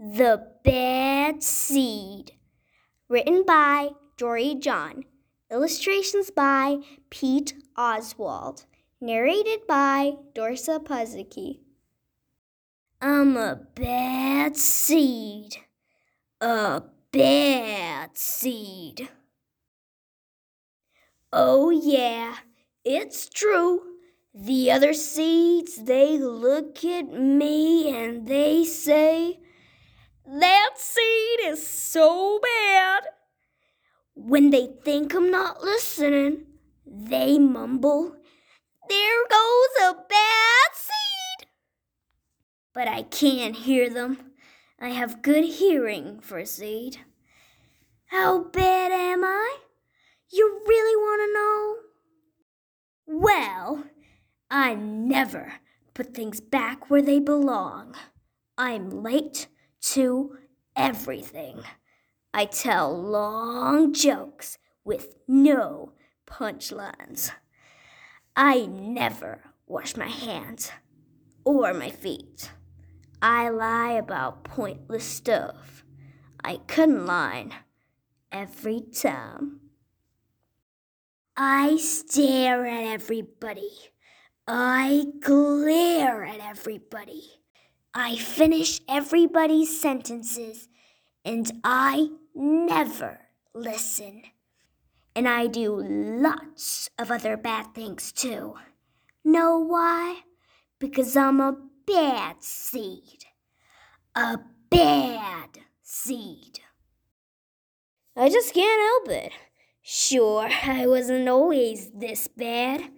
The Bad Seed. Written by Jory John. Illustrations by Pete Oswald. Narrated by Dorsa Puzicki. I'm a bad seed. A bad seed. Oh, yeah, it's true. The other seeds, they look at me and they say, That seed is so bad. When they think I'm not listening, they mumble, There goes a bad seed. But I can't hear them. I have good hearing for seed. How bad am I? You really want to know? Well, I never put things back where they belong. I'm late to everything. I tell long jokes with no punchlines. I never wash my hands or my feet. I lie about pointless stuff. I couldn't lie every time. I stare at everybody. I glare at everybody. I finish everybody's sentences and I never listen. And I do lots of other bad things too. Know why? Because I'm a bad seed. A bad seed. I just can't help it. Sure, I wasn't always this bad.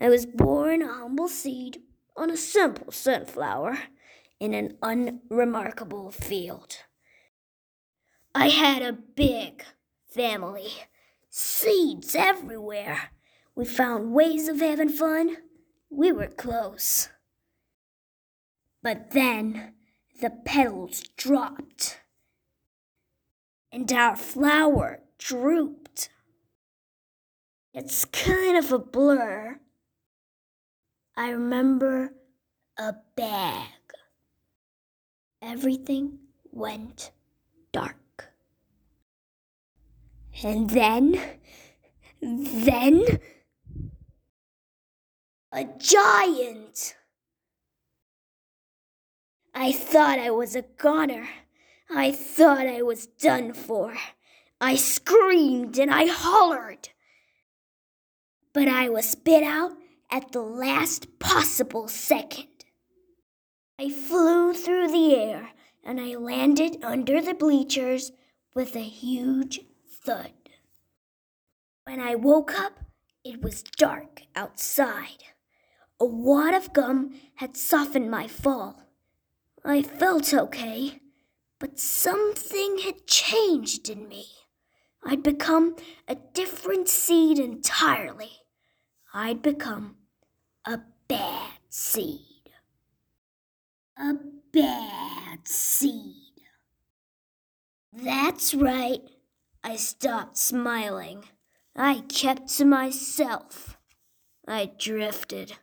I was born a humble seed on a simple sunflower in an unremarkable field. I had a big family, seeds everywhere. We found ways of having fun. We were close. But then the petals dropped, and our flower drooped. It's kind of a blur. I remember a bag. Everything went dark. And then, then, a giant. I thought I was a goner. I thought I was done for. I screamed and I hollered. But I was spit out at the last possible second. I flew through the air and I landed under the bleachers with a huge thud. When I woke up, it was dark outside. A wad of gum had softened my fall. I felt okay, but something had changed in me. I'd become a different seed entirely. I'd become a bad seed. A bad seed. That's right. I stopped smiling. I kept to myself. I drifted.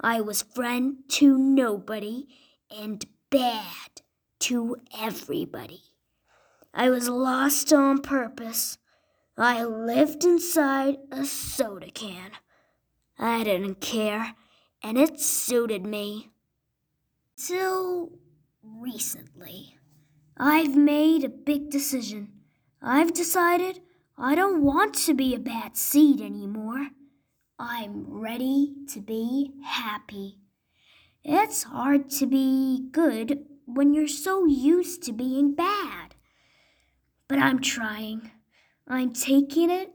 I was friend to nobody and bad to everybody. I was lost on purpose. I lived inside a soda can. I didn't care, and it suited me. Till recently, I've made a big decision. I've decided I don't want to be a bad seed anymore. I'm ready to be happy. It's hard to be good when you're so used to being bad. But I'm trying. I'm taking it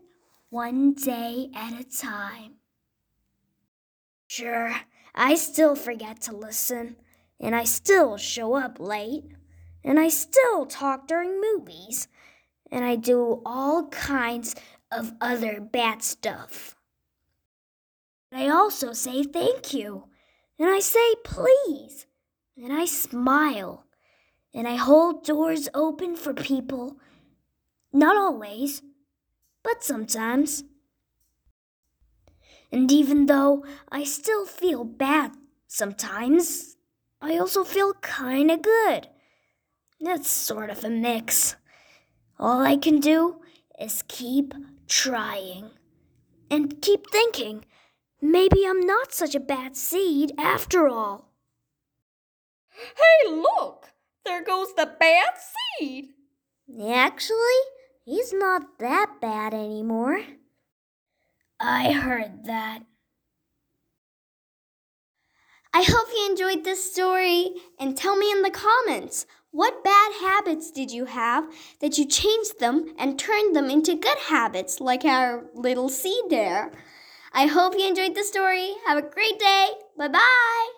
one day at a time. Sure, I still forget to listen, and I still show up late, and I still talk during movies, and I do all kinds of other bad stuff. But I also say thank you, and I say please, and I smile, and I hold doors open for people. Not always, but sometimes. And even though I still feel bad sometimes, I also feel kinda good. That's sort of a mix. All I can do is keep trying and keep thinking maybe I'm not such a bad seed after all. Hey, look! There goes the bad seed! Actually, he's not that bad anymore. I heard that. I hope you enjoyed this story and tell me in the comments what bad habits did you have that you changed them and turned them into good habits like our little seed there. I hope you enjoyed the story. Have a great day. Bye bye.